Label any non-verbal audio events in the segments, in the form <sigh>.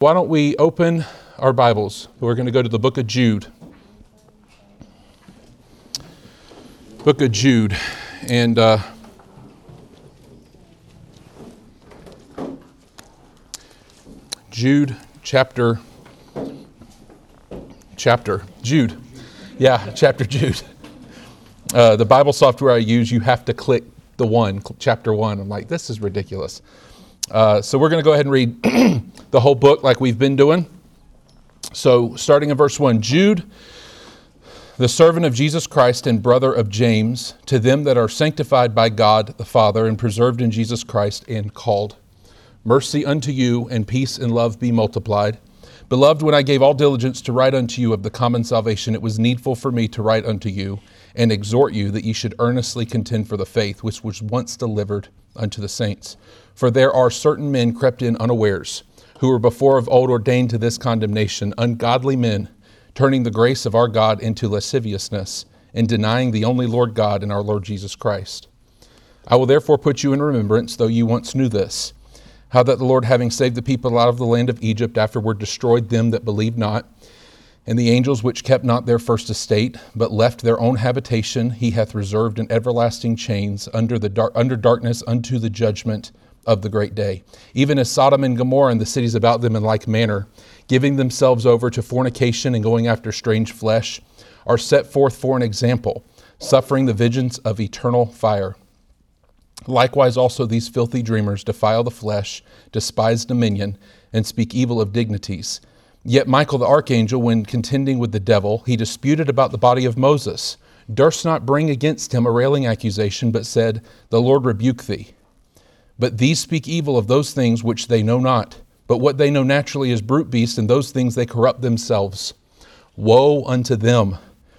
Why don't we open our Bibles? We're going to go to the book of Jude. Book of Jude. And uh, Jude chapter chapter Jude. Yeah, chapter Jude. Uh, the Bible software I use, you have to click the one, chapter one. I'm like, this is ridiculous. Uh, so we're going to go ahead and read <clears throat> the whole book like we've been doing. So, starting in verse 1 Jude, the servant of Jesus Christ and brother of James, to them that are sanctified by God the Father and preserved in Jesus Christ and called. Mercy unto you and peace and love be multiplied. Beloved, when I gave all diligence to write unto you of the common salvation, it was needful for me to write unto you and exhort you that ye should earnestly contend for the faith which was once delivered unto the saints. For there are certain men crept in unawares, who were before of old ordained to this condemnation, ungodly men, turning the grace of our God into lasciviousness, and denying the only Lord God and our Lord Jesus Christ. I will therefore put you in remembrance, though you once knew this, how that the Lord, having saved the people out of the land of Egypt, afterward destroyed them that believed not, and the angels which kept not their first estate, but left their own habitation, he hath reserved in everlasting chains under, the under darkness unto the judgment of the great day. Even as Sodom and Gomorrah and the cities about them in like manner, giving themselves over to fornication and going after strange flesh, are set forth for an example, suffering the vengeance of eternal fire. Likewise, also these filthy dreamers defile the flesh, despise dominion, and speak evil of dignities. Yet Michael the archangel, when contending with the devil, he disputed about the body of Moses, durst not bring against him a railing accusation, but said, The Lord rebuke thee. But these speak evil of those things which they know not. But what they know naturally is brute beasts, and those things they corrupt themselves. Woe unto them!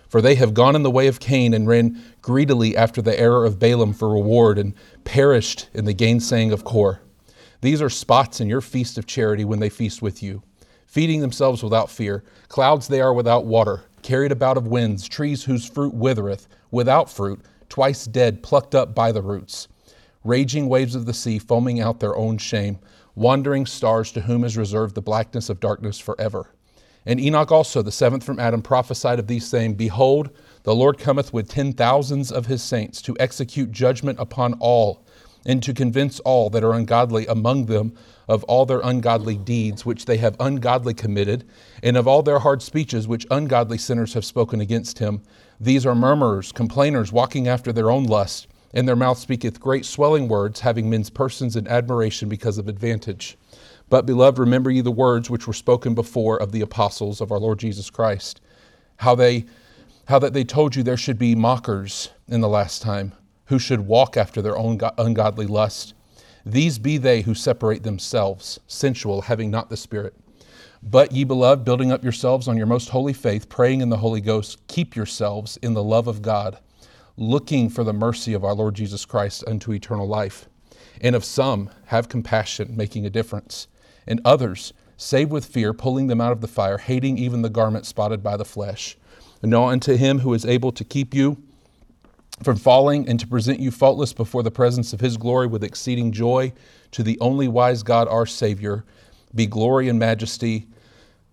For they have gone in the way of Cain and ran greedily after the error of Balaam for reward, and perished in the gainsaying of Core. These are spots in your feast of charity when they feast with you, feeding themselves without fear. Clouds they are without water, carried about of winds, trees whose fruit withereth, without fruit, twice dead, plucked up by the roots raging waves of the sea foaming out their own shame, wandering stars to whom is reserved the blackness of darkness forever. And Enoch also, the seventh from Adam, prophesied of these saying, Behold, the Lord cometh with ten thousands of his saints to execute judgment upon all, and to convince all that are ungodly among them of all their ungodly deeds which they have ungodly committed, and of all their hard speeches which ungodly sinners have spoken against him. These are murmurers, complainers, walking after their own lust and their mouth speaketh great swelling words, having men's persons in admiration because of advantage. But, beloved, remember ye the words which were spoken before of the apostles of our Lord Jesus Christ, how they how that they told you there should be mockers in the last time, who should walk after their own ungodly lust. These be they who separate themselves, sensual, having not the Spirit. But ye beloved, building up yourselves on your most holy faith, praying in the Holy Ghost, keep yourselves in the love of God looking for the mercy of our Lord Jesus Christ unto eternal life. And of some, have compassion, making a difference. And others, save with fear, pulling them out of the fire, hating even the garment spotted by the flesh. And now unto him who is able to keep you from falling and to present you faultless before the presence of his glory with exceeding joy, to the only wise God our Savior, be glory and majesty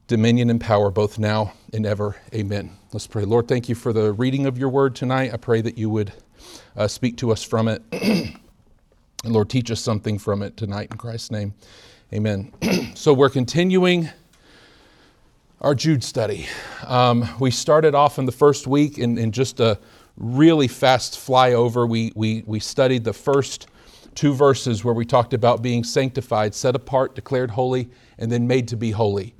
dominion and power both now and ever. Amen. Let's pray. Lord, thank you for the reading of your word tonight. I pray that you would uh, speak to us from it. <clears throat> and Lord, teach us something from it tonight in Christ's name. Amen. <clears throat> so we're continuing our Jude study. Um, we started off in the first week in, in just a really fast flyover. We, we, we studied the first two verses where we talked about being sanctified, set apart, declared holy, and then made to be holy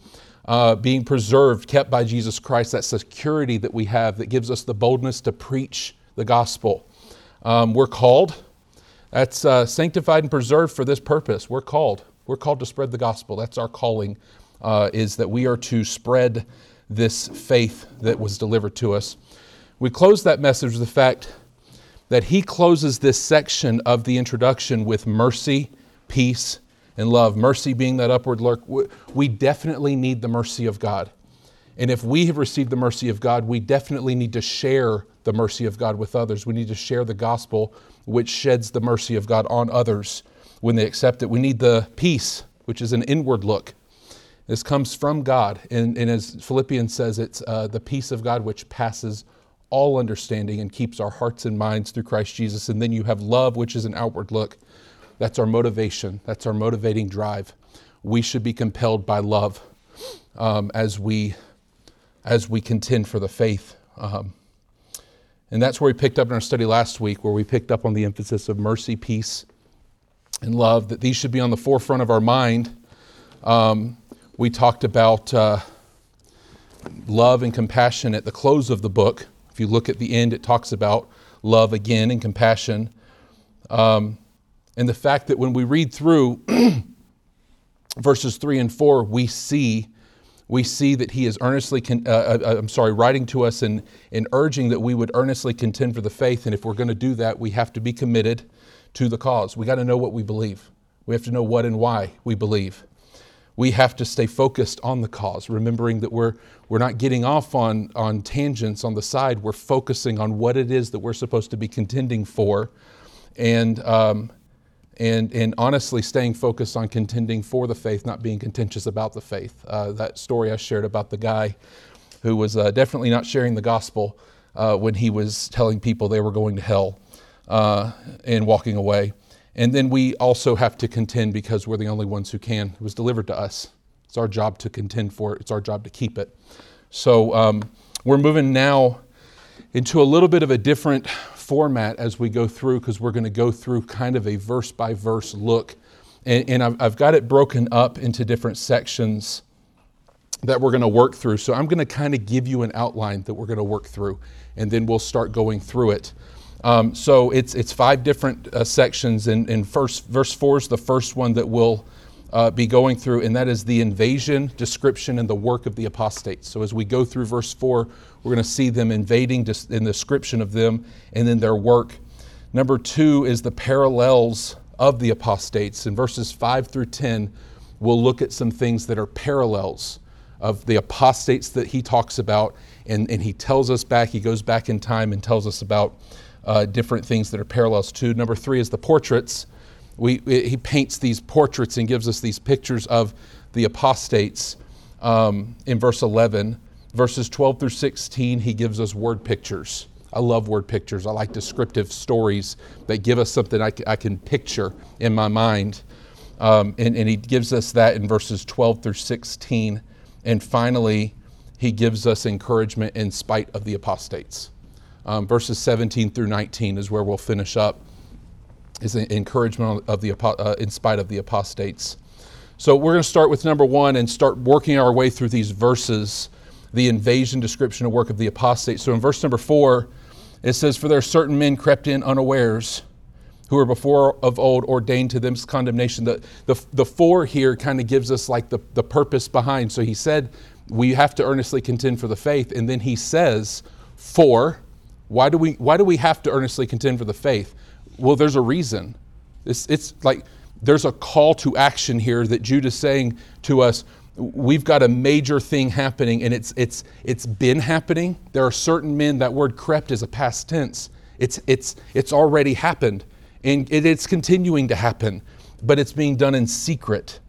uh, being preserved, kept by Jesus Christ, that security that we have that gives us the boldness to preach the gospel. Um, we're called. That's uh, sanctified and preserved for this purpose. We're called. We're called to spread the gospel. That's our calling, uh, is that we are to spread this faith that was delivered to us. We close that message with the fact that he closes this section of the introduction with mercy, peace, and love. Mercy being that upward look, we definitely need the mercy of God. And if we have received the mercy of God, we definitely need to share the mercy of God with others. We need to share the gospel, which sheds the mercy of God on others when they accept it. We need the peace, which is an inward look. This comes from God. And, and as Philippians says, it's uh, the peace of God which passes all understanding and keeps our hearts and minds through Christ Jesus. And then you have love, which is an outward look. That's our motivation, that's our motivating drive. We should be compelled by love um, as, we, as we contend for the faith. Um, and that's where we picked up in our study last week, where we picked up on the emphasis of mercy, peace, and love, that these should be on the forefront of our mind. Um, we talked about uh, love and compassion at the close of the book. If you look at the end, it talks about love again and compassion. Um, and the fact that when we read through <clears throat> verses 3 and 4, we see we see that he is earnestly, con- uh, uh, uh, I'm sorry, writing to us and, and urging that we would earnestly contend for the faith. And if we're going to do that, we have to be committed to the cause. We got to know what we believe. We have to know what and why we believe. We have to stay focused on the cause, remembering that we're, we're not getting off on, on tangents on the side. We're focusing on what it is that we're supposed to be contending for. And, um, and, and honestly staying focused on contending for the faith, not being contentious about the faith. Uh, that story I shared about the guy who was uh, definitely not sharing the gospel uh, when he was telling people they were going to hell uh, and walking away. And then we also have to contend because we're the only ones who can. It was delivered to us. It's our job to contend for it, it's our job to keep it. So um, we're moving now into a little bit of a different format as we go through because we're going to go through kind of a verse by verse look. And, and I've, I've, got it broken up into different sections that we're going to work through. So I'm going to kind of give you an outline that we're going to work through, and then we'll start going through it. Um, so it's, it's five different uh, sections, and, and first, verse 4 is the first one that we'll uh, be going through, and that is the invasion, description, and the work of the apostates. So as we go through verse 4, we're going to see them invading in the description of them and then their work. Number two is the parallels of the apostates. In verses 5 through 10, we'll look at some things that are parallels of the apostates that he talks about. And, and he tells us back, he goes back in time and tells us about uh, different things that are parallels to. Number three is the portraits. We, he paints these portraits and gives us these pictures of the apostates um, in verse 11. Verses 12 through 16, he gives us word pictures. I love word pictures. I like descriptive stories that give us something I, I can picture in my mind. Um, and, and he gives us that in verses 12 through 16. And finally, he gives us encouragement in spite of the apostates. Um, verses 17 through 19 is where we'll finish up, is the encouragement of the, uh, in spite of the apostates. So we're going to start with number one and start working our way through these verses the invasion description of work of the apostates. So in verse number four, it says, For there are certain men crept in unawares who were before of old ordained to them condemnation. The, the, the four here kind of gives us like the, the purpose behind. So he said, We have to earnestly contend for the faith. And then he says, For, why do we, why do we have to earnestly contend for the faith? Well, there's a reason. It's, it's like there's a call to action here that Jude is saying to us. We've got a major thing happening and it's it's it's been happening. There are certain men that word crept is a past tense. It's it's it's already happened and it, it's continuing to happen but it's being done in secret.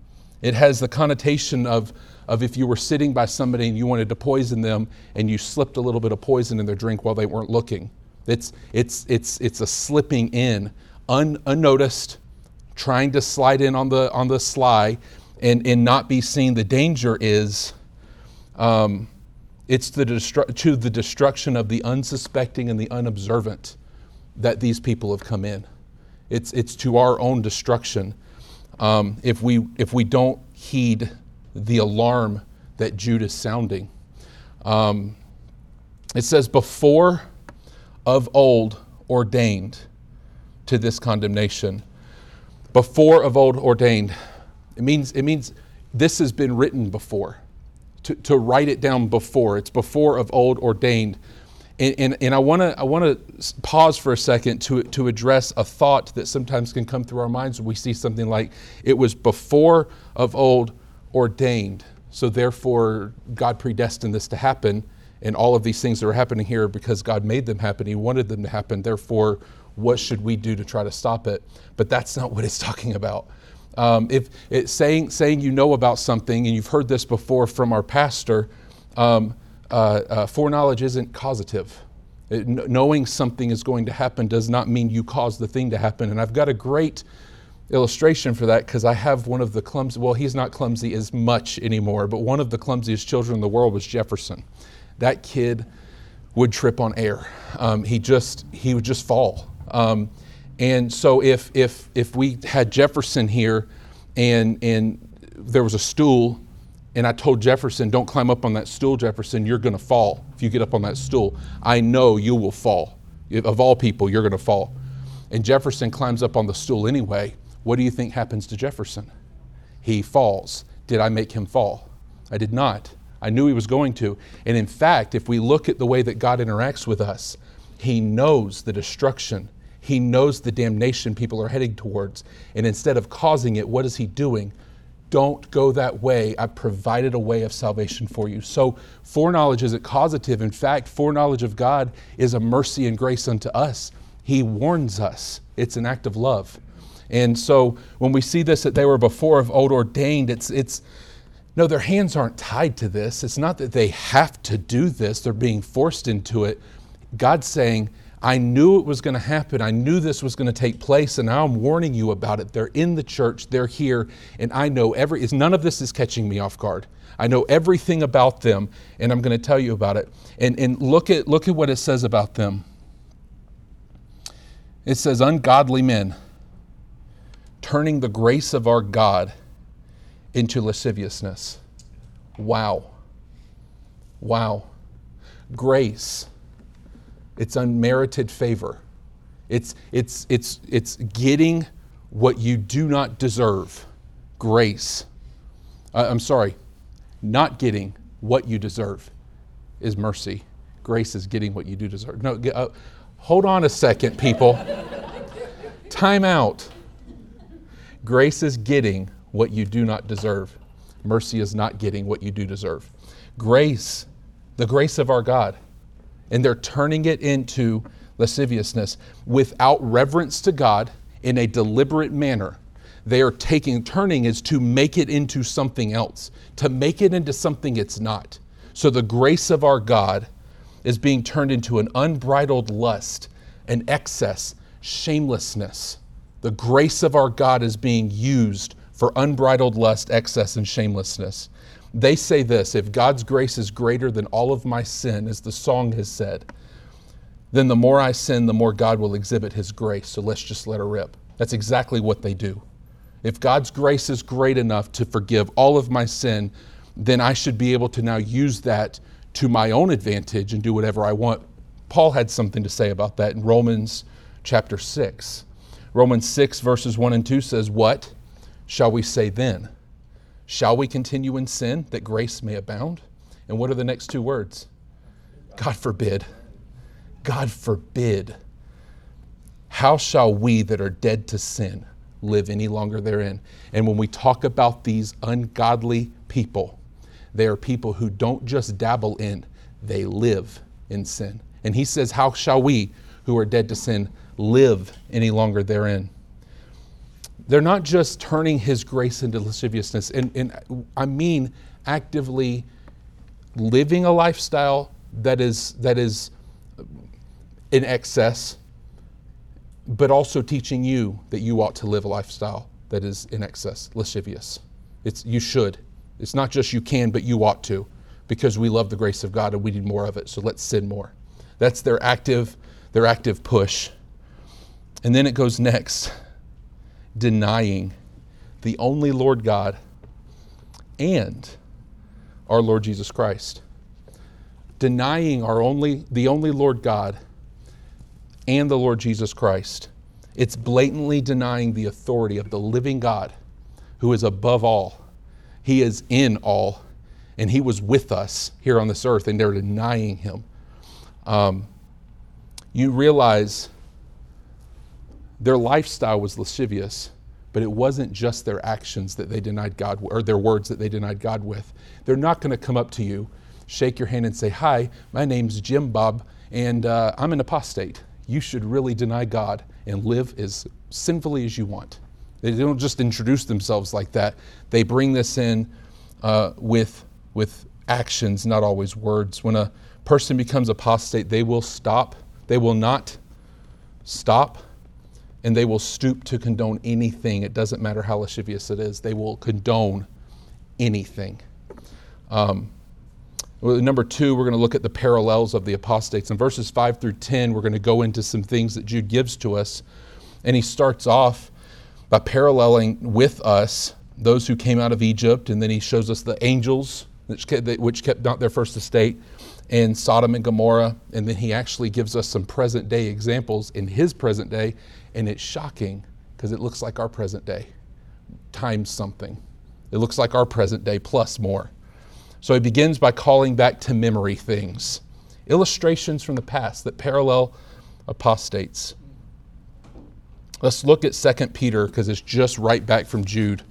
It has the connotation of of if you were sitting by somebody and you wanted to poison them and you slipped a little bit of poison in their drink while they weren't looking it's it's it's it's a slipping in un, unnoticed trying to slide in on the on the sly and, and not be seen. The danger is um, it's the destru- to the destruction of the unsuspecting and the unobservant that these people have come in. It's, it's to our own destruction um, if, we, if we don't heed the alarm that Jude is sounding. Um, it says, before of old ordained to this condemnation. Before of old ordained. It means, it means this has been written before, to, to write it down before. It's before of old ordained. And, and, and I want to I wanna pause for a second to, to address a thought that sometimes can come through our minds when we see something like, it was before of old ordained. So therefore, God predestined this to happen. And all of these things that are happening here because God made them happen. He wanted them to happen. Therefore, what should we do to try to stop it? But that's not what it's <laughs> talking about. Um, if it's saying, saying you know about something, and you've heard this before from our pastor, um, uh, uh, foreknowledge isn't causative. It, knowing something is going to happen does not mean you cause the thing to happen. And I've got a great illustration for that because I have one of the clumsy, well, he's not clumsy as much anymore, but one of the clumsiest children in the world was Jefferson. That kid would trip on air. Um, he just, he would just fall. Um, and so if, if, if we had Jefferson here and, and there was a stool and I told Jefferson, don't climb up on that stool, Jefferson, you're going to fall if you get up on that stool. I know you will fall. Of all people, you're going to fall. And Jefferson climbs up on the stool anyway. What do you think happens to Jefferson? He falls. Did I make him fall? I did not. I knew he was going to. And in fact, if we look at the way that God interacts with us, he knows the destruction. He knows the damnation people are heading towards. And instead of causing it, what is he doing? Don't go that way. I've provided a way of salvation for you. So, foreknowledge isn't causative. In fact, foreknowledge of God is a mercy and grace unto us. He warns us, it's an act of love. And so when we see this that they were before of old ordained, it's it's no, their hands aren't tied to this. It's not that they have to do this, they're being forced into it. God's saying, I knew it was going to happen. I knew this was going to take place, and now I'm warning you about it. They're in the church, they're here, and I know every is none of this is catching me off guard. I know everything about them, and I'm going to tell you about it. And, and look at look at what it says about them. It says, ungodly men turning the grace of our God into lasciviousness. Wow. Wow. Grace. It's unmerited favor. It's, it's, it's, it's getting what you do not deserve. Grace. I'm sorry, not getting what you deserve is mercy. Grace is getting what you do deserve. No, uh, hold on a second, people. <laughs> Time out. Grace is getting what you do not deserve. Mercy is not getting what you do deserve. Grace, the grace of our God, and they're turning it into lasciviousness without reverence to God in a deliberate manner. They are taking, turning is to make it into something else, to make it into something it's not. So the grace of our God is being turned into an unbridled lust, an excess, shamelessness. The grace of our God is being used for unbridled lust, excess, and shamelessness. They say this if God's grace is greater than all of my sin, as the song has said, then the more I sin, the more God will exhibit his grace. So let's just let her rip. That's exactly what they do. If God's grace is great enough to forgive all of my sin, then I should be able to now use that to my own advantage and do whatever I want. Paul had something to say about that in Romans chapter 6. Romans 6, verses 1 and 2 says, What shall we say then? Shall we continue in sin that grace may abound? And what are the next two words? God forbid. God forbid. How shall we that are dead to sin live any longer therein? And when we talk about these ungodly people, they are people who don't just dabble in, they live in sin. And he says, How shall we who are dead to sin live any longer therein. They're not just turning His grace into lasciviousness, and, and I mean actively living a lifestyle that is, that is in excess, but also teaching you that you ought to live a lifestyle that is in excess, lascivious. It's, you should. It's not just you can, but you ought to, because we love the grace of God and we need more of it, so let's sin more. That's their active, their active push. And then it goes next denying the only Lord God and our Lord Jesus Christ. Denying our only the only Lord God and the Lord Jesus Christ. It's blatantly denying the authority of the living God who is above all. He is in all, and He was with us here on this earth, and they're denying Him. Um, you realize their lifestyle was lascivious, but it wasn't just their actions that they denied God, or their words that they denied God with. They're not going to come up to you, shake your hand, and say, Hi, my name's Jim Bob, and uh, I'm an apostate. You should really deny God and live as sinfully as you want. They don't just introduce themselves like that. They bring this in uh, with, with actions, not always words. When a person becomes apostate, they will stop. They will not stop, and they will stoop to condone anything. It doesn't matter how lascivious it is, they will condone anything. Um, number two, we're going to look at the parallels of the apostates. In verses 5 through 10, we're going to go into some things that Jude gives to us. And he starts off by paralleling with us those who came out of Egypt, and then he shows us the angels which kept, which kept not their first estate, and Sodom and Gomorrah. And then he actually gives us some present day examples in his present day, and it's shocking because it looks like our present day times something. It looks like our present day plus more. So he begins by calling back to memory things, illustrations from the past that parallel apostates. Let's look at 2 Peter because it's just right back from Jude.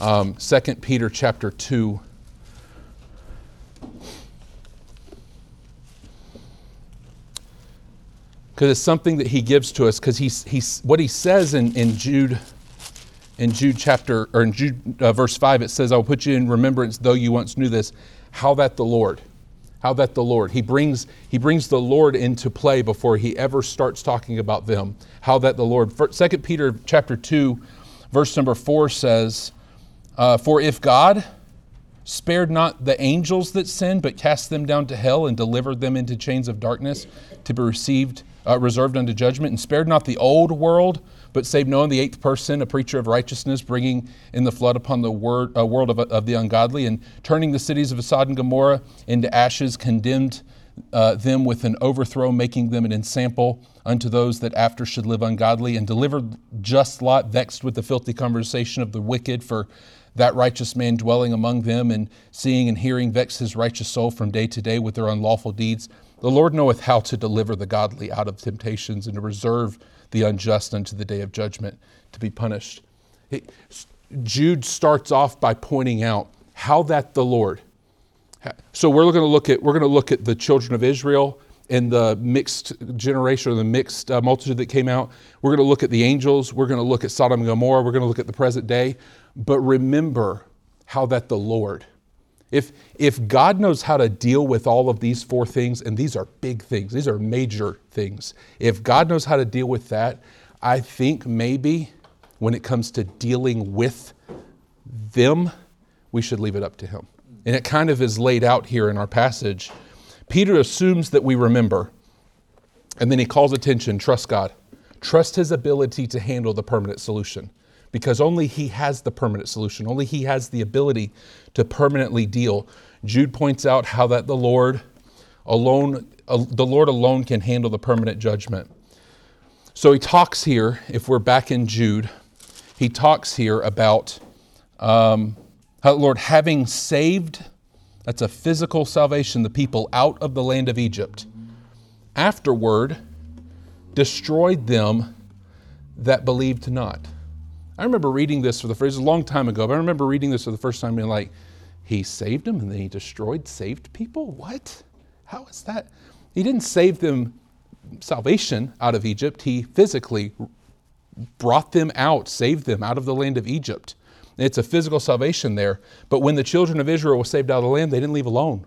Um, 2 Peter chapter 2. Because it's something that he gives to us, because he's, he's, what he says in, in Jude in Jude chapter or in Jude uh, verse 5 it says I will put you in remembrance though you once knew this how that the Lord how that the Lord he brings he brings the Lord into play before he ever starts talking about them how that the Lord. Second Peter chapter 2 verse number 4 says uh, for if God spared not the angels that sinned but cast them down to hell and delivered them into chains of darkness to be received uh, reserved unto judgment and spared not the old world but saved Noah, the eighth person, a preacher of righteousness, bringing in the flood upon the word, uh, world of, of, the ungodly, and turning the cities of Sodom and Gomorrah into ashes, condemned uh, them with an overthrow, making them an ensample unto those that after should live ungodly, and delivered just Lot, vexed with the filthy conversation of the wicked, for that righteous man dwelling among them, and seeing and hearing vexed his righteous soul from day to day with their unlawful deeds. The Lord knoweth how to deliver the godly out of temptations and to reserve the unjust unto the day of judgment to be punished. Jude starts off by pointing out how that the Lord. So we're going to look at we're going to look at the children of Israel and the mixed generation or the mixed uh, multitude that came out. We're going to look at the angels. We're going to look at Sodom and Gomorrah. We're going to look at the present day. But remember how that the Lord if, if God knows how to deal with all of these four things, and these are big things, these are major things, if God knows how to deal with that, I think maybe when it comes to dealing with them, we should leave it up to Him. And it kind of is laid out here in our passage. Peter assumes that we remember, and then he calls attention trust God, trust His ability to handle the permanent solution because only He has the permanent solution. Only He has the ability to permanently deal. Jude points out how that the Lord alone, uh, the Lord alone can handle the permanent judgment. So he talks here, if we're back in Jude, he talks here about um, how the Lord having saved, that's a physical salvation, the people out of the land of Egypt, afterward destroyed them that believed not. I remember reading this for the first, a long time ago, but I remember reading this for the first time being like, he saved them and then he destroyed saved people? What? How is that? He didn't save them salvation out of Egypt. He physically brought them out, saved them out of the land of Egypt. It's a physical salvation there. But when the children of Israel were saved out of the land, they didn't leave alone.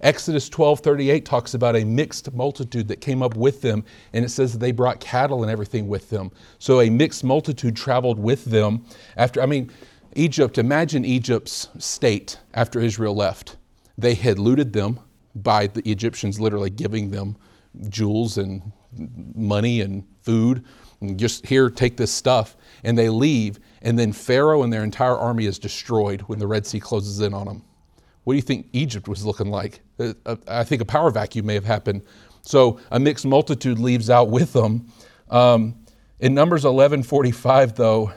Exodus 12:38 talks about a mixed multitude that came up with them and it says they brought cattle and everything with them. So a mixed multitude traveled with them after I mean Egypt, imagine Egypt's state after Israel left. They had looted them by the Egyptians literally giving them jewels and money and food and just here take this stuff and they leave and then Pharaoh and their entire army is destroyed when the Red Sea closes in on them. What do you think Egypt was looking like? Uh, uh, I think a power vacuum may have happened. So a mixed multitude leaves out with them. Um, in Numbers 11:45, though,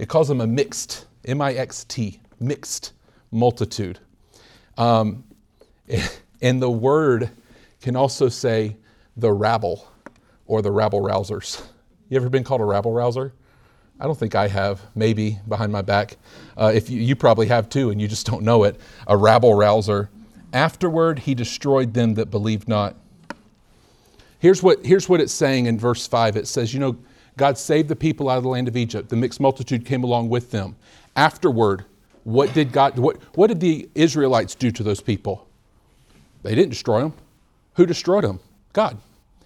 it calls them a mixed, M-I-X-T, mixed multitude. Um, <laughs> and the word can also say the rabble or the rabble rousers. You ever been called a rabble rouser? I don't think I have, maybe behind my back. Uh, if you, you probably have too, and you just don't know it, a rabble rouser. Afterward, he destroyed them that believed not. Here's what, here's what it's saying in verse 5 it says, You know, God saved the people out of the land of Egypt. The mixed multitude came along with them. Afterward, what did God what, what did the Israelites do to those people? They didn't destroy them. Who destroyed them? God.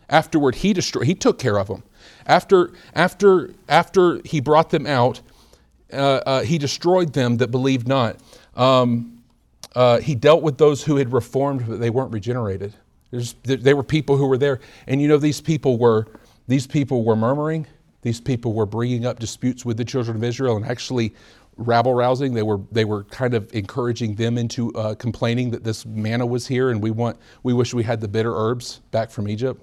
Afterward, he destroyed he took care of them. After after after he brought them out, uh, uh, he destroyed them that believed not. Um, uh, he dealt with those who had reformed, but they weren't regenerated. There's, they were people who were there, and you know these people were these people were murmuring. These people were bringing up disputes with the children of Israel and actually rabble rousing. They were they were kind of encouraging them into uh, complaining that this manna was here, and we want we wish we had the bitter herbs back from Egypt.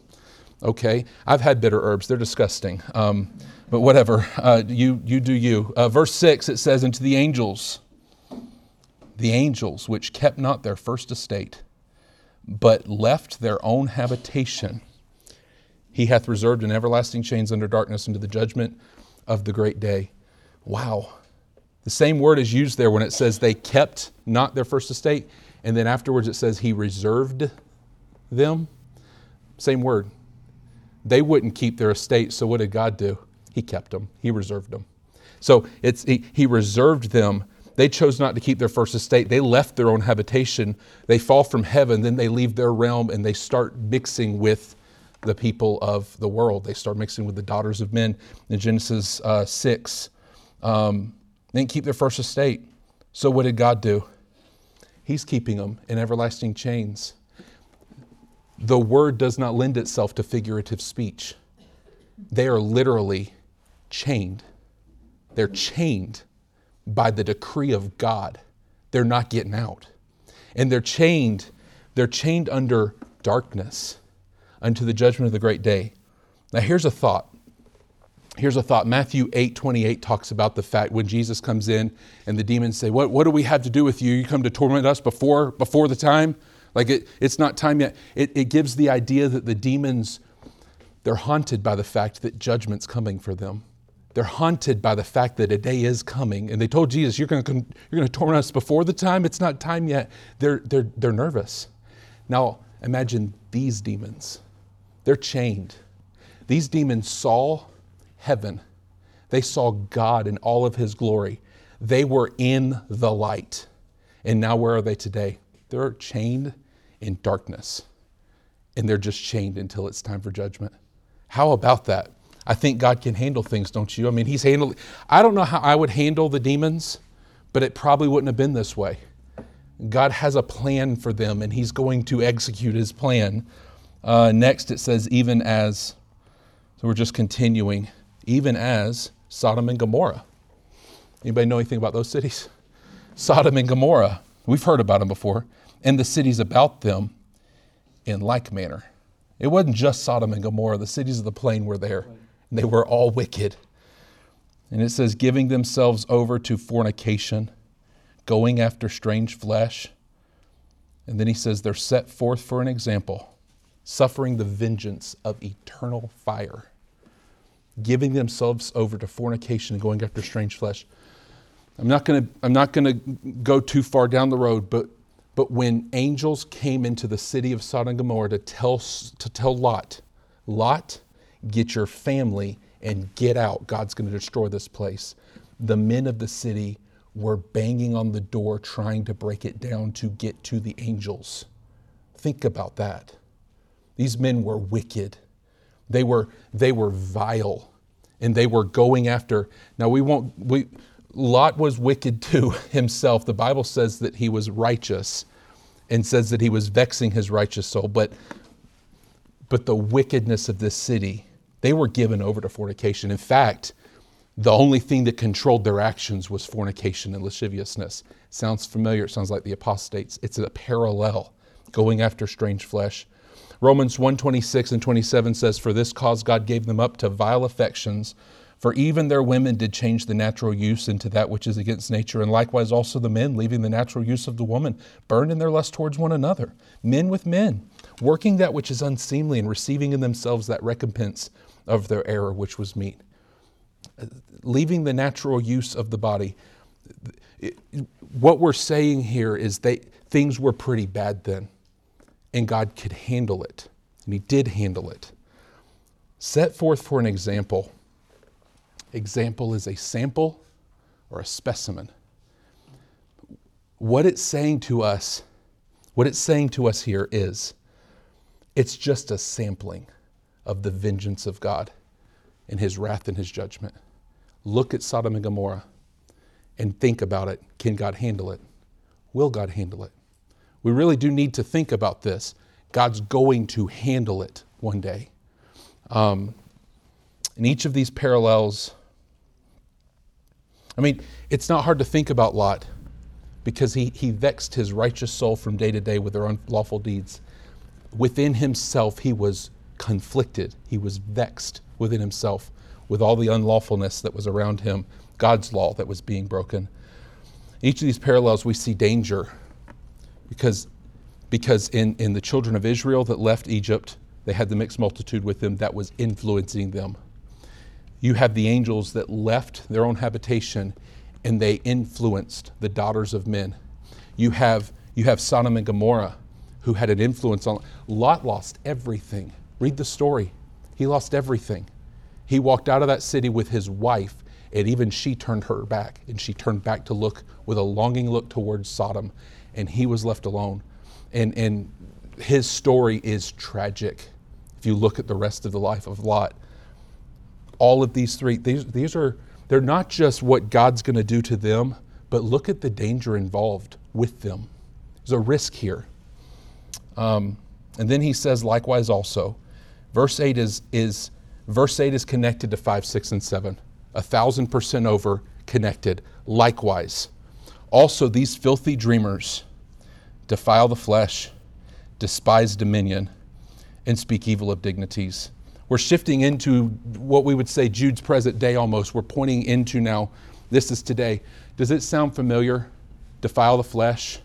Okay, I've had bitter herbs; they're disgusting. Um, but whatever, uh, you you do you. Uh, verse six it says, "Unto the angels, the angels which kept not their first estate, but left their own habitation." He hath reserved in everlasting chains under darkness unto the judgment of the great day. Wow. The same word is used there when it says they kept not their first estate, and then afterwards it says he reserved them. Same word. They wouldn't keep their estate, so what did God do? He kept them, He reserved them. So it's, he, he reserved them. They chose not to keep their first estate. They left their own habitation. They fall from heaven, then they leave their realm and they start mixing with the people of the world. They start mixing with the daughters of men in Genesis uh, 6. Um, they didn't keep their first estate. So, what did God do? He's keeping them in everlasting chains. The word does not lend itself to figurative speech. They are literally chained. They're chained by the decree of God. They're not getting out. And they're chained, they're chained under darkness unto the judgment of the great day. Now, here's a thought. Here's a thought. Matthew 8 28 talks about the fact when Jesus comes in and the demons say, What, what do we have to do with you? You come to torment us before, before the time? Like it, it's not time yet. It, it gives the idea that the demons, they're haunted by the fact that judgment's coming for them. They're haunted by the fact that a day is coming. And they told Jesus, You're going to, you're going to torment us before the time? It's not time yet. They're, they're, they're nervous. Now, imagine these demons they're chained. These demons saw heaven, they saw God in all of his glory. They were in the light. And now, where are they today? They're chained in darkness. And they're just chained until it's time for judgment. How about that? I think God can handle things, don't you? I mean, He's handled. I don't know how I would handle the demons, but it probably wouldn't have been this way. God has a plan for them, and He's going to execute His plan uh, next, it says, even as, so we're just continuing, even as Sodom and Gomorrah. Anybody know anything about those cities? Sodom and Gomorrah. We've heard about them before. And the cities about them in like manner. It wasn't just Sodom and Gomorrah, the cities of the plain were there. They were all wicked. And it says, giving themselves over to fornication, going after strange flesh. And then he says, they're set forth for an example suffering the vengeance of eternal fire, giving themselves over to fornication and going after strange flesh. I'm not going to I'm not going to go too far down the road, but but when angels came into the city of Sodom and Gomorrah to tell to tell Lot, Lot, get your family and get out. God's going to destroy this place. The men of the city were banging on the door trying to break it down to get to the angels. Think about that. These men were wicked. They were, they were vile. And they were going after. Now, we won't, we, Lot was wicked too <laughs> himself. The Bible says that he was righteous and says that he was vexing his righteous soul. But, but the wickedness of this city, they were given over to fornication. In fact, the only thing that controlled their actions was fornication and lasciviousness. Sounds familiar. It sounds like the apostates. It's a parallel, going after strange flesh. Romans 1:26 and 27 says, For this cause God gave them up to vile affections, for even their women did change the natural use into that which is against nature, and likewise also the men, leaving the natural use of the woman, burned in their lust towards one another, men with men, working that which is unseemly, and receiving in themselves that recompense of their error which was meet. Leaving the natural use of the body. What we're saying here is that things were pretty bad then and God could handle it. And He did handle it. Set forth for an example. Example is a sample or a specimen. What it's saying to us, what it's saying to us here is it's just a sampling of the vengeance of God and his wrath and his judgment. Look at Sodom and Gomorrah and think about it. Can God handle it? Will God handle it? We really do need to think about this. God's going to handle it one day. Um, in each of these parallels, I mean, it's not hard to think about Lot because he, he vexed his righteous soul from day to day with their unlawful deeds. Within himself, he was conflicted, he was vexed within himself with all the unlawfulness that was around him, God's law that was being broken. In each of these parallels, we see danger because, because in, in the children of Israel that left Egypt, they had the mixed multitude with them that was influencing them. You have the angels that left their own habitation and they influenced the daughters of men. You have, you have Sodom and Gomorrah who had an influence on. Lot lost everything. Read the story. He lost everything. He walked out of that city with his wife, and even she turned her back, and she turned back to look with a longing look towards Sodom, and he was left alone. And, and his story is tragic if you look at the rest of the life of Lot. All of these three, these, these are, they're not just what God's going to do to them, but look at the danger involved with them. There's a risk here. Um, and then he says, likewise also, verse 8 is, is verse 8 is connected to 5, 6, and 7. A thousand percent over connected. Likewise. Also, these filthy dreamers defile the flesh, despise dominion, and speak evil of dignities. We're shifting into what we would say Jude's present day almost. We're pointing into now, this is today. Does it sound familiar? Defile the flesh,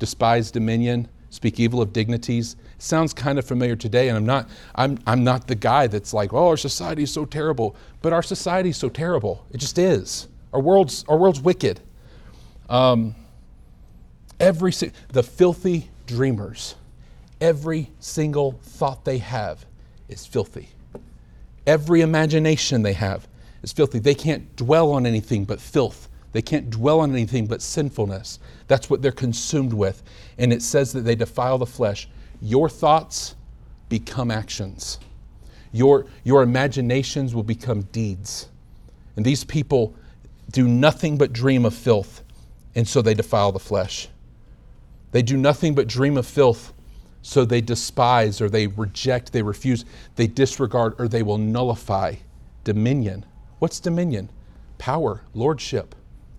despise dominion, speak evil of dignities. It sounds kind of familiar today, and I'm not, I'm, I'm not the guy that's like, oh, our society is so terrible. But our society is so terrible. It just is. Our world's, our world's wicked. Um, every the filthy dreamers, every single thought they have is filthy. Every imagination they have is filthy. They can't dwell on anything but filth. They can't dwell on anything but sinfulness. That's what they're consumed with. And it says that they defile the flesh. Your thoughts become actions. Your, your imaginations will become deeds. And these people do nothing but dream of filth, and so they defile the flesh. They do nothing but dream of filth, so they despise or they reject, they refuse, they disregard, or they will nullify dominion. What's dominion? Power, lordship,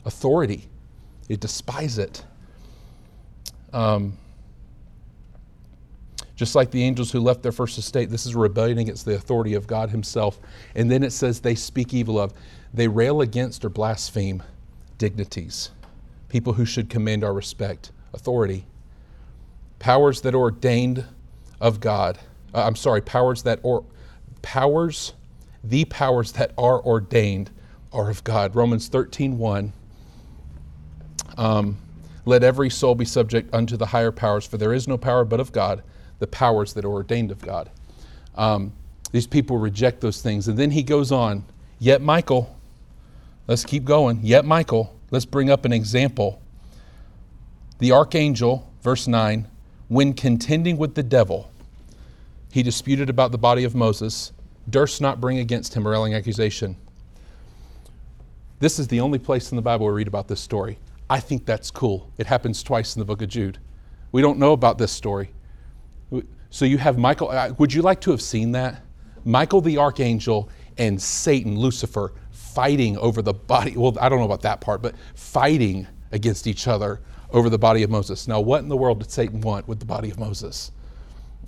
authority. They despise it. Um, just like the angels who left their first estate, this is rebellion against the authority of God Himself. And then it says they speak evil of, they rail against or blaspheme dignities, people who should command our respect, authority powers that are ordained of God. Uh, I'm sorry, powers that or powers, the powers that are ordained are of God. Romans 13, 1. Um, Let every soul be subject unto the higher powers, for there is no power but of God, the powers that are ordained of God. Um, these people reject those things. And then he goes on, yet Michael, let's keep going, yet Michael, let's bring up an example. The archangel, verse 9, when contending with the devil, he disputed about the body of Moses, durst not bring against him a railing accusation. This is the only place in the Bible we read about this story. I think that's cool. It happens twice in the book of Jude. We don't know about this story. So you have Michael. Uh, would you like to have seen that? Michael the archangel and Satan, Lucifer, fighting over the body. Well, I don't know about that part, but fighting against each other over the body of Moses. Now, what in the world did Satan want with the body of Moses?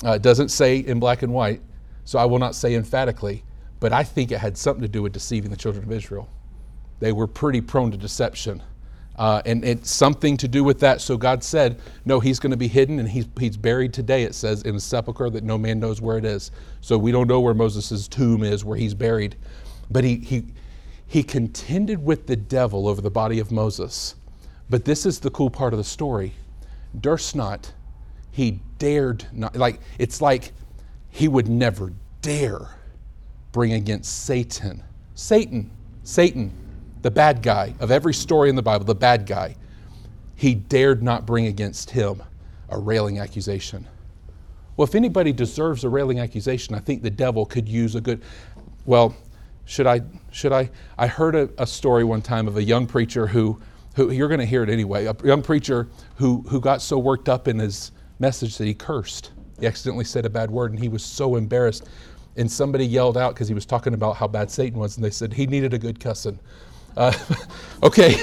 Uh, it doesn't say in black and white, so I will not say emphatically, but I think it had something to do with deceiving the children of Israel. They were pretty prone to deception. Uh, and it's something to do with that. So God said, No, he's going to be hidden and he's, he's buried today, it says, in a sepulchre that no man knows where it is. So we don't know where Moses' tomb is, where he's buried. But he, he, he contended with the devil over the body of Moses. But this is the cool part of the story. Durst not, he dared not. Like, it's like he would never dare bring against Satan. Satan, Satan, the bad guy of every story in the Bible, the bad guy, he dared not bring against him a railing accusation. Well, if anybody deserves a railing accusation, I think the devil could use a good. Well, should I? Should I? I heard a, a story one time of a young preacher who, who you're going to hear it anyway. A young preacher who who got so worked up in his message that he cursed. He accidentally said a bad word, and he was so embarrassed. And somebody yelled out because he was talking about how bad Satan was, and they said he needed a good cussing. Uh, <laughs> okay,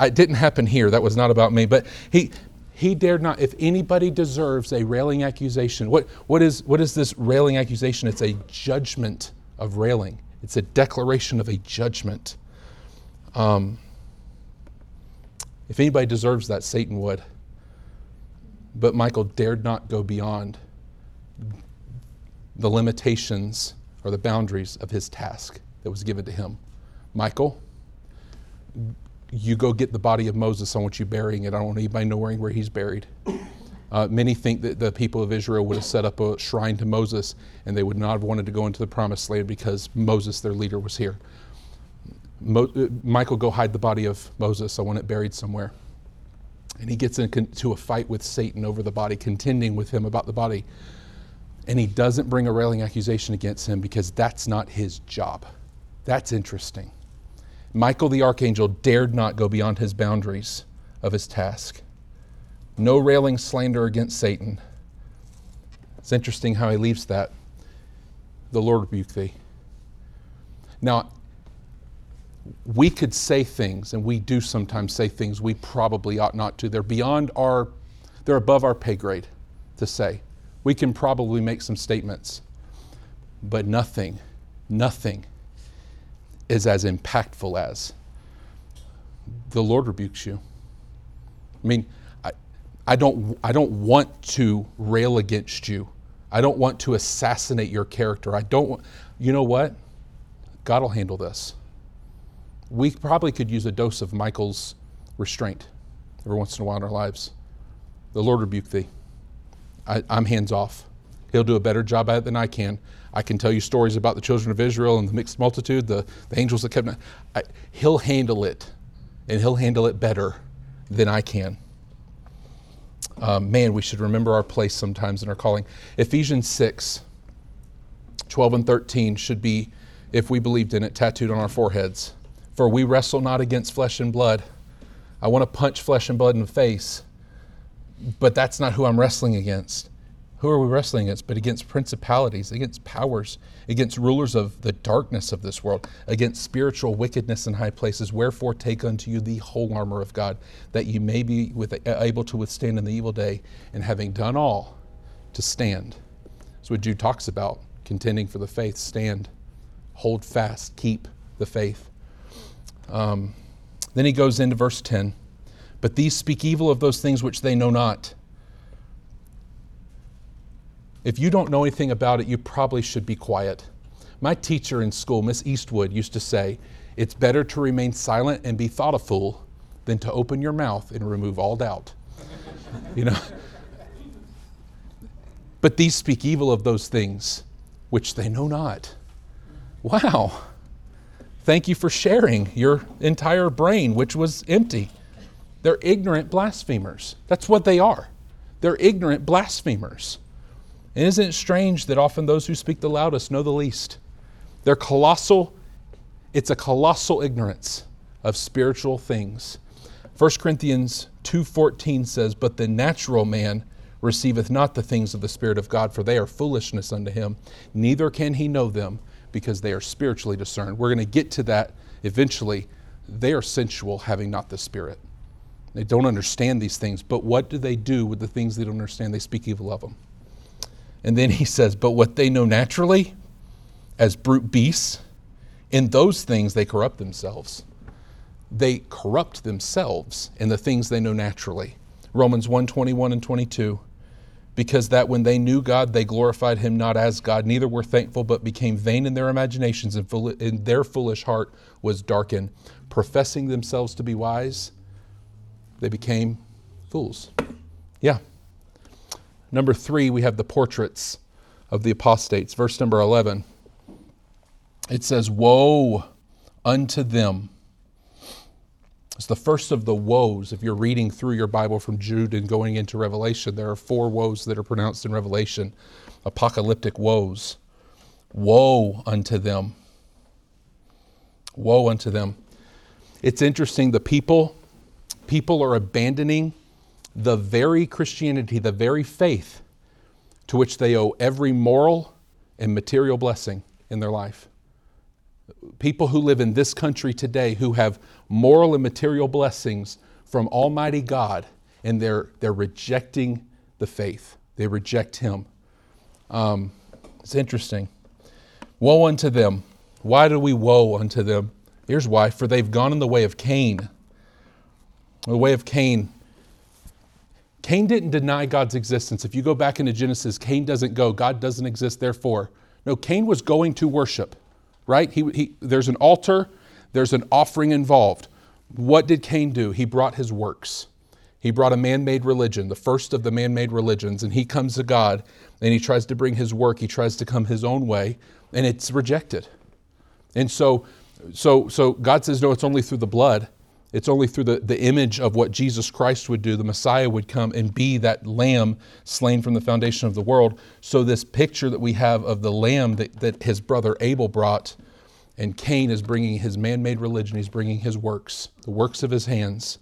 it didn't happen here. That was not about me. But he he dared not. If anybody deserves a railing accusation, what what is what is this railing accusation? It's a judgment of railing. It's a declaration of a judgment. Um, if anybody deserves that, Satan would. But Michael dared not go beyond the limitations or the boundaries of his task that was given to him. Michael, you go get the body of Moses. I want you burying it. I don't want anybody knowing where he's buried. Uh, many think that the people of Israel would have set up a shrine to Moses and they would not have wanted to go into the promised land because Moses, their leader, was here. Mo- uh, Michael, go hide the body of Moses. I want it buried somewhere. And he gets into a fight with Satan over the body, contending with him about the body. And he doesn't bring a railing accusation against him because that's not his job. That's interesting. Michael the archangel dared not go beyond his boundaries of his task no railing slander against Satan. It's interesting how he leaves that. The Lord rebuke thee. Now, we could say things, and we do sometimes say things we probably ought not to. They're beyond our, they're above our pay grade to say. We can probably make some statements, but nothing, nothing is as impactful as the Lord rebukes you. I mean, I I, don't, I don't want to rail against you. I don't want to assassinate your character. I don't want, you know what? God will handle this. We probably could use a dose of Michael's restraint every once in a while in our lives. The Lord rebuke thee. I, am hands off. He'll do a better job at it than I can. I can tell you stories about the children of Israel and the mixed multitude, the, the angels that kept. I, he'll handle it, and he'll handle it better than I can um, man, we should remember our place sometimes in our calling. Ephesians 6, 12 and 13 should be, if we believed in it, tattooed on our foreheads. For we wrestle not against flesh and blood. I want to punch flesh and blood in the face, but that's not who I'm wrestling against. Who are we wrestling against? But against principalities, against powers, against rulers of the darkness of this world, against spiritual wickedness in high places. Wherefore, take unto you the whole armor of God, that ye may be with, able to withstand in the evil day, and having done all, to stand. That's what Jude talks about contending for the faith. Stand, hold fast, keep the faith. Um, then he goes into verse 10 But these speak evil of those things which they know not if you don't know anything about it, you probably should be quiet. My teacher in school, Miss Eastwood, used to say, It's better to remain silent and be thought a fool than to open your mouth and remove all doubt. <laughs> you know? But these speak evil of those things which they know not. Wow. Thank you for sharing your entire brain, which was empty. They're ignorant blasphemers. That's what they are. They're ignorant blasphemers. And isn't it strange that often those who speak the loudest know the least? They're colossal, it's a colossal ignorance of spiritual things. 1 Corinthians 2:14 says, "But the natural man receiveth not the things of the Spirit of God, for they are foolishness unto him, neither can he know them, because they are spiritually discerned." We're going to get to that eventually. They are sensual, having not the Spirit. They don't understand these things, but what do they do with the things they don't understand? They speak evil of them. And then he <laughs> says, But what they know naturally as brute beasts, in those things they corrupt themselves. They corrupt themselves in the things they know naturally. Romans 1 21 and 22. Because that when they knew God, they glorified him not as God, neither were thankful, but became vain in their imaginations, and, fool- their foolish heart was darkened. Professing themselves to be wise, they became fools. Yeah. Number three, we have the portraits of the apostates. Verse number 11. It says, Woe unto them. It's the first of the woes. If you're reading through your Bible from Jude and going into Revelation, there are four woes that are pronounced in Revelation apocalyptic woes. Woe unto them. Woe unto them. It's interesting, the people, people are abandoning the very Christianity, the very faith to which they owe every moral and material blessing in their life. People who live in this country today who have moral and material blessings from Almighty God, and they're, they're rejecting the faith. They reject Him. Um, it's interesting. Woe unto them. Why do we woe unto them? Here's why for they've gone in the way of Cain. The way of Cain. Cain didn't deny God's existence. If you go back into Genesis, Cain doesn't go, God doesn't exist, therefore. No, Cain was going to worship, right? He, he, there's an altar, there's an offering involved. What did Cain do? He brought his works. He brought a man made religion, the first of the man made religions, and he comes to God and he tries to bring his work, he tries to come his own way, and it's rejected. And so, so, so God says, no, it's only through the blood. It's only through the, the image of what Jesus Christ would do, the Messiah would come and be that lamb slain from the foundation of the world. So, this picture that we have of the lamb that, that his brother Abel brought, and Cain is bringing his man made religion, he's bringing his works, the works of his hands.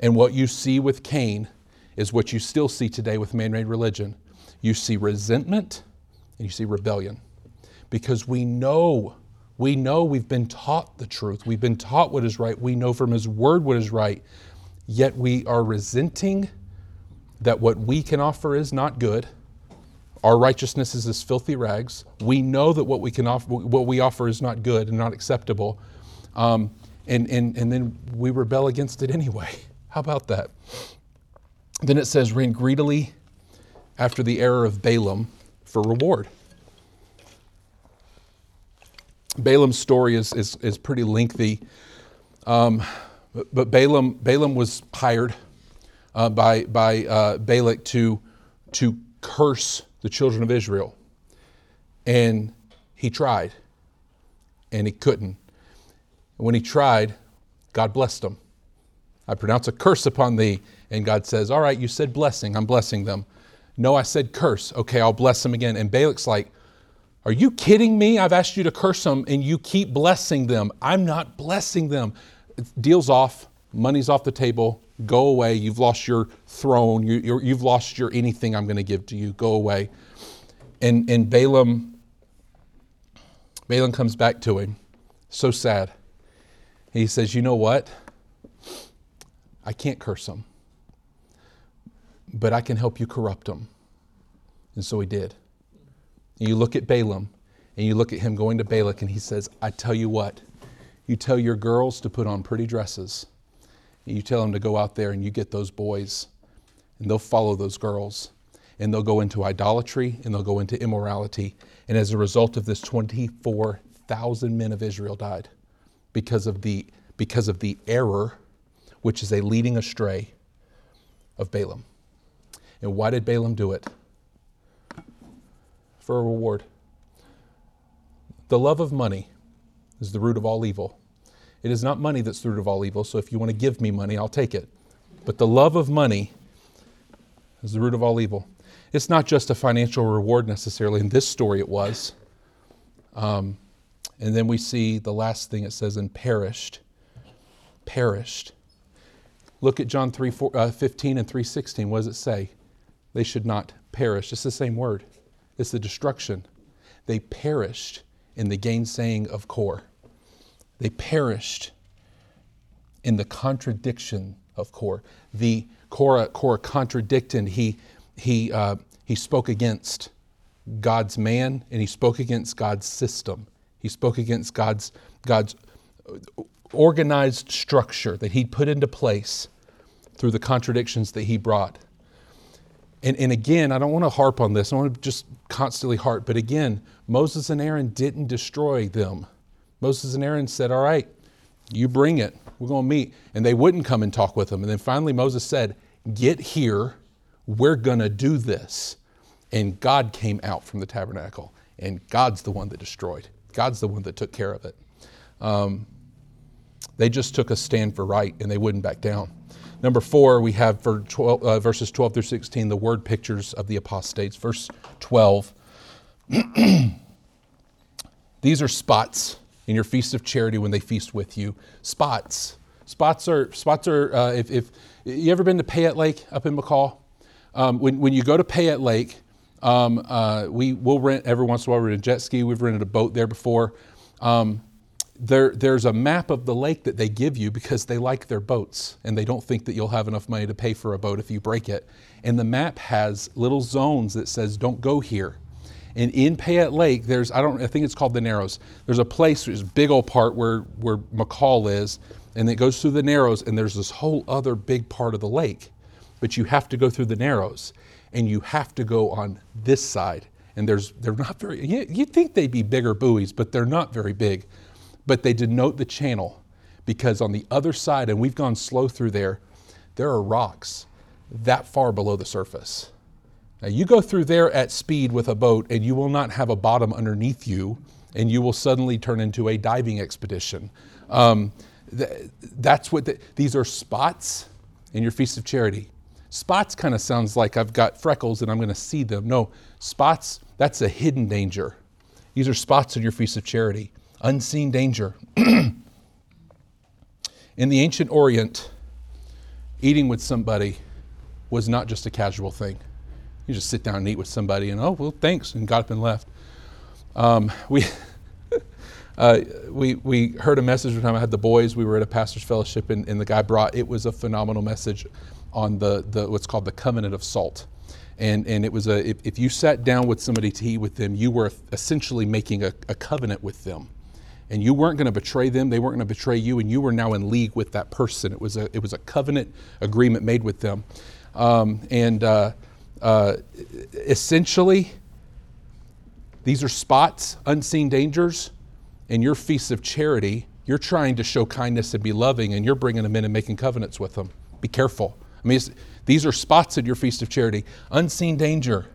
And what you see with Cain is what you still see today with man made religion. You see resentment and you see rebellion because we know we know we've been taught the truth. We've been taught what is right. We know from His Word what is right. Yet we are resenting that what we can offer is not good. Our righteousness is as filthy rags. We know that what we can offer, what we offer is not good and not acceptable. Um, and, and, and then we rebel against it anyway. <laughs> How about that? Then it says, ran greedily after the error of Balaam for reward. Balaam's story is, is, is pretty lengthy. Um, but, but Balaam, Balaam was hired uh, by, by uh, Balak to, to curse the children of Israel. And he tried, and he couldn't. When he tried, God blessed him. I pronounce a curse upon thee. And God says, All right, you said blessing, I'm blessing them. No, I said curse. Okay, I'll bless them again. And Balak's like, are you kidding me? I've asked you to curse them and you keep blessing them. I'm not blessing them. Deal's off, money's off the table, go away. You've lost your throne, you, have lost your anything I'm going to give to you, go away. And, and Balaam, Balaam comes back to him, so sad. He says, You know what? I can't curse them, but I can help you corrupt them. And so he did. And you look at Balaam and you look at him going to Balak and he says, I tell you what, you tell your girls to put on pretty dresses. And you tell them to go out there and you get those boys and they'll follow those girls and they'll go into idolatry and they'll go into immorality. And as a result of this, 24,000 men of Israel died because of the, because of the error, which is a leading astray of Balaam. And why did Balaam do it? For a reward. The love of money is the root of all evil. It is not money that's the root of all evil, so if you want to give me money, I'll take it. But the love of money is the root of all evil. It's not just a financial reward necessarily. In this story, it was. Um, and then we see the last thing it says, and perished. Perished. Look at John 3, 4, uh, 15 and 3.16. What does it say? They should not perish. It's the same word. The destruction. They perished in the gainsaying of Core. They perished in the contradiction of Core. The Korah, Korah contradicted. He, he, uh, he spoke against God's man and he spoke against God's system. He spoke against God's, God's organized structure that he put into place through the contradictions that he brought. And, and again, I don't want to harp on this. I want to just constantly harp. But again, Moses and Aaron didn't destroy them. Moses and Aaron said, All right, you bring it. We're going to meet. And they wouldn't come and talk with them. And then finally, Moses said, Get here. We're going to do this. And God came out from the tabernacle. And God's the one that destroyed, God's the one that took care of it. Um, They just took a stand for right and they wouldn't back down. Number four, we have for 12, uh, verses 12 through 16 the word pictures of the apostates. Verse 12 <clears throat> These are spots in your feast of charity when they feast with you. Spots. Spots are, spots are uh, if, if you ever been to Payette Lake up in McCall? Um, when, when you go to Payette Lake, um, uh, we will rent every once in a while. We rent a jet ski. We've rented a boat there before. Um, there, there's a map of the lake that they give you because they like their boats and they don't think that you'll have enough money to pay for a boat if you break it. And the map has little zones that says don't go here. And in Payette Lake, there's I don't I think it's called the Narrows. There's a place, there's a big old part where where McCall is, and it goes through the Narrows, and there's this whole other big part of the lake. But you have to go through the Narrows, and you have to go on this side. And there's they're not very you, you'd think they'd be bigger buoys, but they're not very big but they denote the channel because on the other side, and we've gone slow through there, there are rocks that far below the surface. Now, you go through there at speed with a boat, and you will not have a bottom underneath you, and you will suddenly turn into a diving expedition. Um, th- that's what the, these are spots in your Feast of Charity. Spots kind of sounds like I've got freckles and I'm going to see them. No, spots, that's a hidden danger. These are spots in your Feast of Charity unseen danger. <clears throat> In the ancient Orient, eating with somebody was not just a casual thing. You just sit down and eat with somebody and, oh, well, thanks, and got up and left. Um, we, <laughs> uh, we, we heard a message one time I had the boys. We were at a pastor's fellowship, and, and the guy brought, it was a phenomenal message on the, the what's called the covenant of salt. And, and it was a, if, if you sat down with somebody to eat with them, you were essentially making a, a covenant with them and you weren't going to betray them they weren't going to betray you and you were now in league with that person. It was a, it was a covenant agreement made with them. Um, and uh, uh, essentially these are spots unseen dangers in your feasts of charity you're trying to show kindness and be loving and you're bringing them in and making covenants with them. Be careful. I mean these are spots in your feast of charity. Unseen danger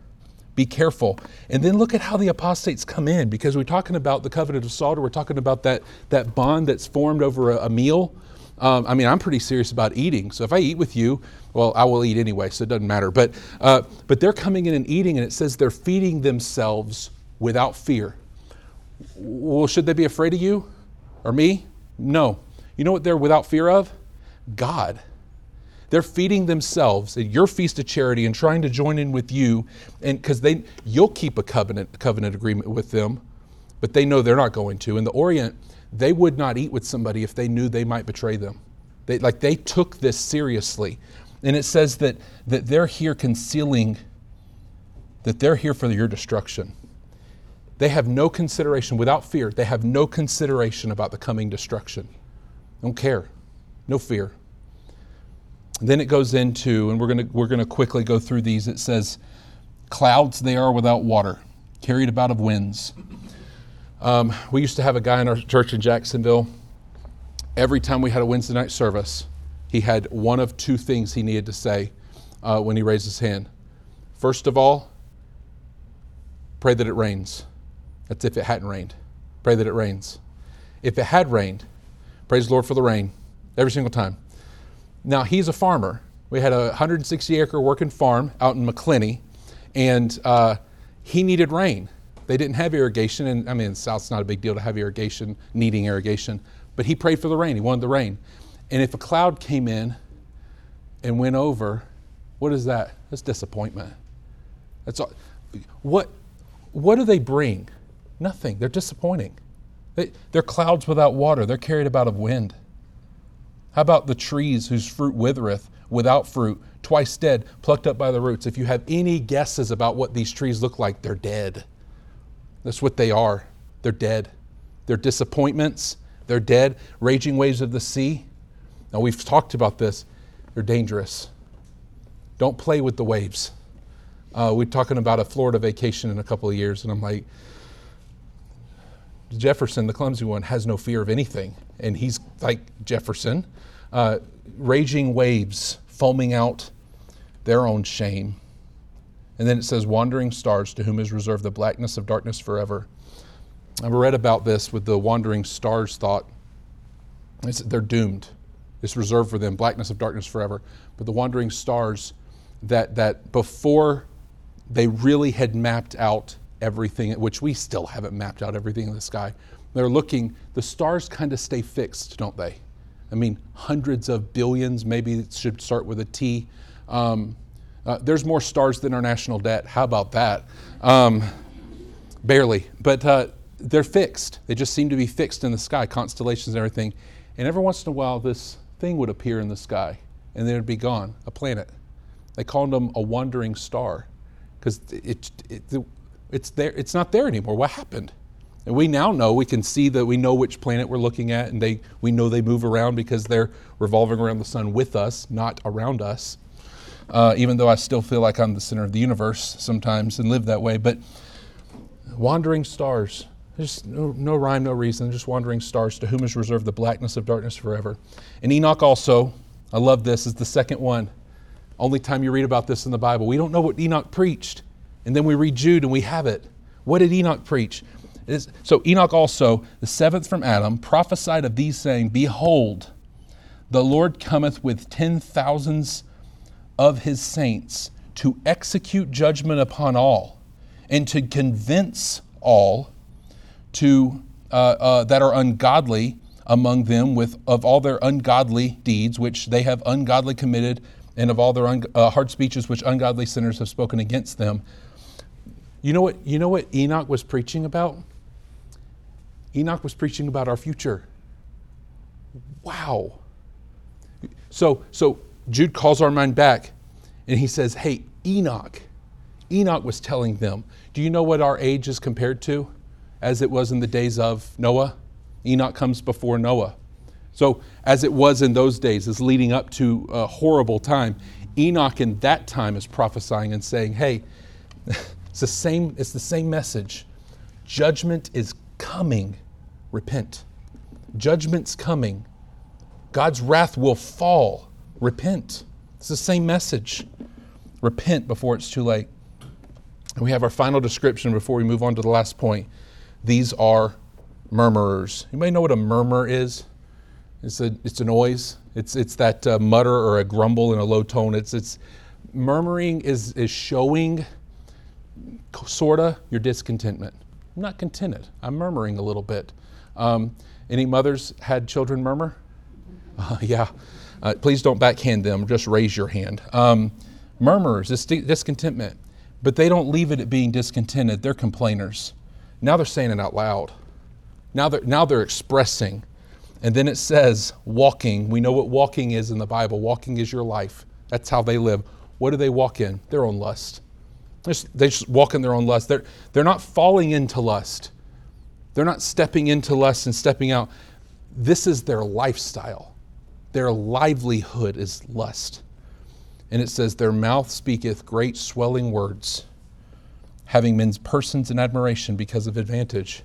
be careful. And then look at how the apostates come in because we're talking about the covenant of salt, or we're talking about that, that bond that's formed over a, a meal. Um, I mean, I'm pretty serious about eating. So if I eat with you, well, I will eat anyway, so it doesn't matter. But, uh, but they're coming in and eating, and it says they're feeding themselves without fear. Well, should they be afraid of you or me? No. You know what they're without fear of? God. They're feeding themselves at your feast of charity and trying to join in with you, and because they you'll keep a covenant covenant agreement with them, but they know they're not going to. In the Orient, they would not eat with somebody if they knew they might betray them. They, like they took this seriously, and it says that that they're here concealing. That they're here for your destruction. They have no consideration, without fear, they have no consideration about the coming destruction. Don't care. No fear. Then it goes into, and we're going to we're going to quickly go through these. It says, "Clouds they are without water, carried about of winds." Um, we used to have a guy in our church in Jacksonville. Every time we had a Wednesday night service, he had one of two things he needed to say uh, when he raised his hand. First of all, pray that it rains. That's if it hadn't rained. Pray that it rains. If it had rained, praise the Lord for the rain every single time. Now, he's a farmer. We had a 160 acre working farm out in Macclenny, and uh, he needed rain. They didn't have irrigation, and I mean, South's not a big deal to have irrigation, needing irrigation, but he prayed for the rain. He wanted the rain. And if a cloud came in and went over, what is that? That's disappointment. That's all. What, what do they bring? Nothing. They're disappointing. They, they're clouds without water, they're carried about of wind. How about the trees whose fruit withereth, without fruit, twice dead, plucked up by the roots? If you have any guesses about what these trees look like, they're dead. That's what they are. They're dead. They're disappointments. They're dead. Raging waves of the sea. Now, we've talked about this. They're dangerous. Don't play with the waves. Uh, we're talking about a Florida vacation in a couple of years, and I'm like, Jefferson, the clumsy one, has no fear of anything. And he's like Jefferson, uh, raging waves foaming out their own shame. And then it says, Wandering stars, to whom is reserved the blackness of darkness forever. I've read about this with the wandering stars thought. It's, they're doomed. It's reserved for them, blackness of darkness forever. But the wandering stars that, that before they really had mapped out everything, which we still haven't mapped out everything in the sky, they're looking, the stars kind of stay fixed, don't they? I mean, hundreds of billions, maybe it should start with a T. Um, uh, there's more stars than our national debt. How about that? Um, barely. But uh, they're fixed. They just seem to be fixed in the sky, constellations and everything. And every once in a while, this thing would appear in the sky and then it'd be gone, a planet. They called them a wandering star because it, it, it, it's, there, it's not there anymore. What happened? And we now know, we can see that we know which planet we're looking at, and they, we know they move around because they're revolving around the sun with us, not around us. Uh, even though I still feel like I'm the center of the universe sometimes and live that way. But wandering stars, there's no, no rhyme, no reason, just wandering stars to whom is reserved the blackness of darkness forever. And Enoch also, I love this, is the second one. Only time you read about this in the Bible. We don't know what Enoch preached. And then we read Jude and we have it. What did Enoch preach? so Enoch also, the seventh from Adam, prophesied of these, saying, Behold, the Lord cometh with ten thousands of his saints to execute judgment upon all and to convince all to, uh, uh, that are ungodly among them with, of all their ungodly deeds which they have ungodly committed and of all their un, uh, hard speeches which ungodly sinners have spoken against them. You know what, you know what Enoch was preaching about? Enoch was preaching about our future. Wow. So, so Jude calls our mind back and he says, Hey, Enoch. Enoch was telling them, Do you know what our age is compared to as it was in the days of Noah? Enoch comes before Noah. So, as it was in those days, is leading up to a horrible time, Enoch in that time is prophesying and saying, Hey, <laughs> it's the same, it's the same message. Judgment is coming. Repent. Judgment's coming. God's wrath will fall. Repent. It's the same message. Repent before it's too late. And we have our final description before we move on to the last point. These are murmurers. You may know what a murmur is. It's a, it's a noise. It's, it's that uh, mutter or a grumble in a low tone. It's, it's murmuring is, is showing sorta your discontentment. I'm not contented. I'm murmuring a little bit. Um, any mothers had children murmur? <laughs> Uh, yeah. Uh, please don't backhand them. Just raise your hand. Um, murmurers, dis- discontentment, but they don't leave it at being discontented. They're complainers. Now they're saying it out loud. Now they're, now they're expressing. And then it says walking. We know what walking is in the Bible. Walking is your life. That's how they live. What do they walk in? Their own lust. They just, they just walk in their own lust. They're, they're not falling into lust. They're not stepping into lust and stepping out. This is their lifestyle. Their livelihood is lust. And it says, Their mouth speaketh great swelling words, having men's persons in admiration because of advantage.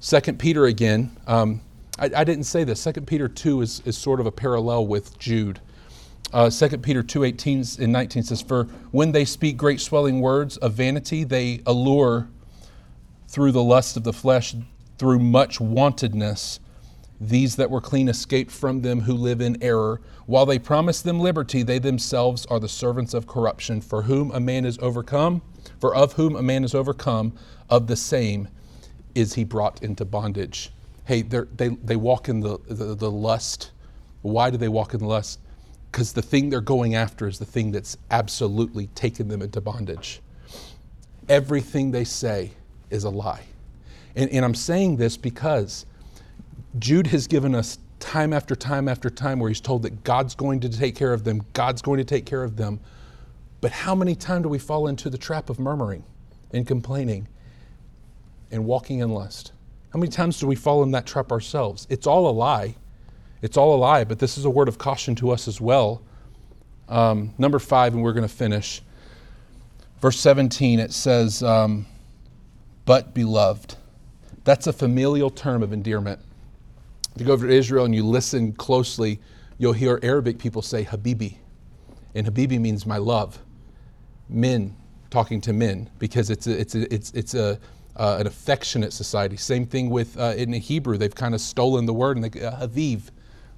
Second Peter again, um, I, I, didn't say this. Second Peter 2 is, is sort of a parallel with Jude. Uh, 2 Peter 2 18 and 19 says, For when they speak great swelling words of vanity, they allure through the lust of the flesh, through much wantedness. These that were clean escaped from them who live in error. While they promise them liberty, they themselves are the servants of corruption, for whom a man is overcome, for of whom a man is overcome, of the same is he brought into bondage. Hey, they, they walk in the, the, the lust. Why do they walk in the lust? Because the thing they're going after is the thing that's absolutely taken them into bondage. Everything they say is a lie. And, and I'm saying this because Jude has given us time after time after time where he's told that God's going to take care of them, God's going to take care of them. But how many times do we fall into the trap of murmuring and complaining and walking in lust? How many times do we fall in that trap ourselves? It's all a lie. It's all a lie, but this is a word of caution to us as well. Um, number five, and we're going to finish. Verse 17, it says, um, But beloved. That's a familial term of endearment. If you go over to Israel and you listen closely, you'll hear Arabic people say Habibi. And Habibi means my love. Men talking to men because it's a, it's a, it's, it's a, uh, an affectionate society. Same thing with uh, in the Hebrew, they've kind of stolen the word and they uh, Haviv,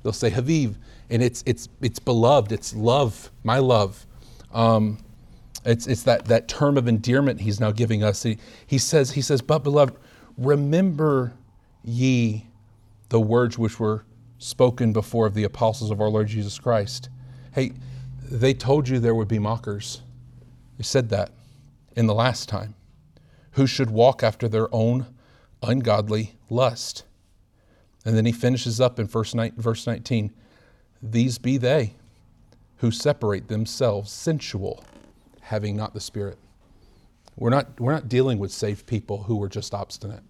they'll say Haviv, and it's it's it's beloved. It's love, my love. Um, it's it's that that term of endearment he's now giving us. He, he says he says, but beloved, remember ye the words which were spoken before of the apostles of our Lord Jesus Christ. Hey, they told you there would be mockers. They said that in the last time, who should walk after their own ungodly lust. And then he finishes up in verse 19 These be they who separate themselves sensual, having not the Spirit. We're not, we're not dealing with saved people who are just obstinate.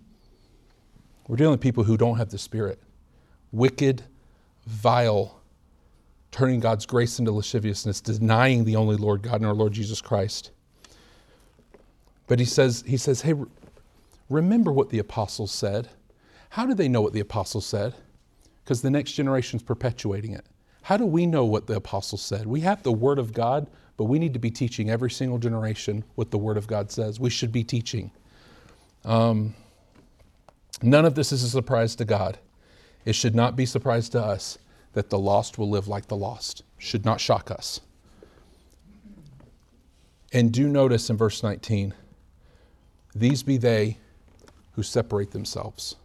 We're dealing with people who don't have the Spirit. Wicked, vile, turning God's grace into lasciviousness, denying the only Lord God and our Lord Jesus Christ. But he says, he says, hey, remember what the apostles said. How do they know what the apostles said? Because the next generation is perpetuating it. How do we know what the apostles said? We have the Word of God, but we need to be teaching every single generation what the Word of God says. We should be teaching. Um, none of this is a surprise to God. It should not be surprise to us that the lost will live like the lost. Should not shock us. And do notice in verse 19 these be they who separate themselves.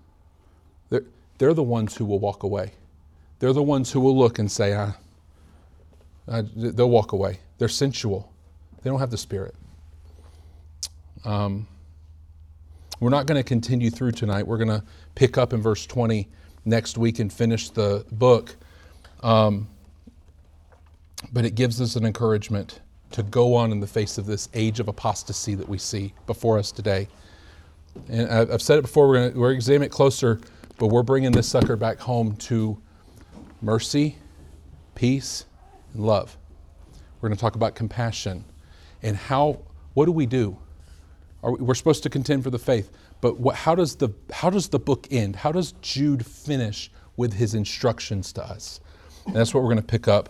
They're, they're the ones who will walk away. They're the ones who will look and say, ah, uh, they'll walk away. They're sensual. They don't have the Spirit. Um, we're not going to continue through tonight. We're going to pick up in verse 20 next week and finish the book. Um, but it gives us an encouragement to go on in the face of this age of apostasy that we see before us today. And I've said it before, we're going to examine it closer, but we're bringing this sucker back home to mercy, peace, and love. We're going to talk about compassion and how, what do we do? We, we're supposed to contend for the faith, but what, how, does the, how does the book end? How does Jude finish with his instructions to us? And that's what we're going to pick up.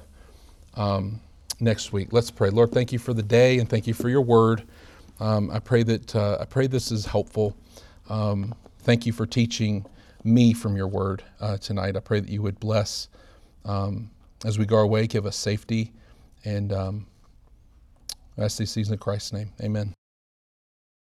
Um, next week. Let's pray. Lord, thank you for the day and thank you for your word. Um, I pray that uh, I pray this is helpful. Um, thank you for teaching me from your word uh, tonight. I pray that you would bless um, as we go our way, give us safety, and um, I ask these things in Christ's name. Amen.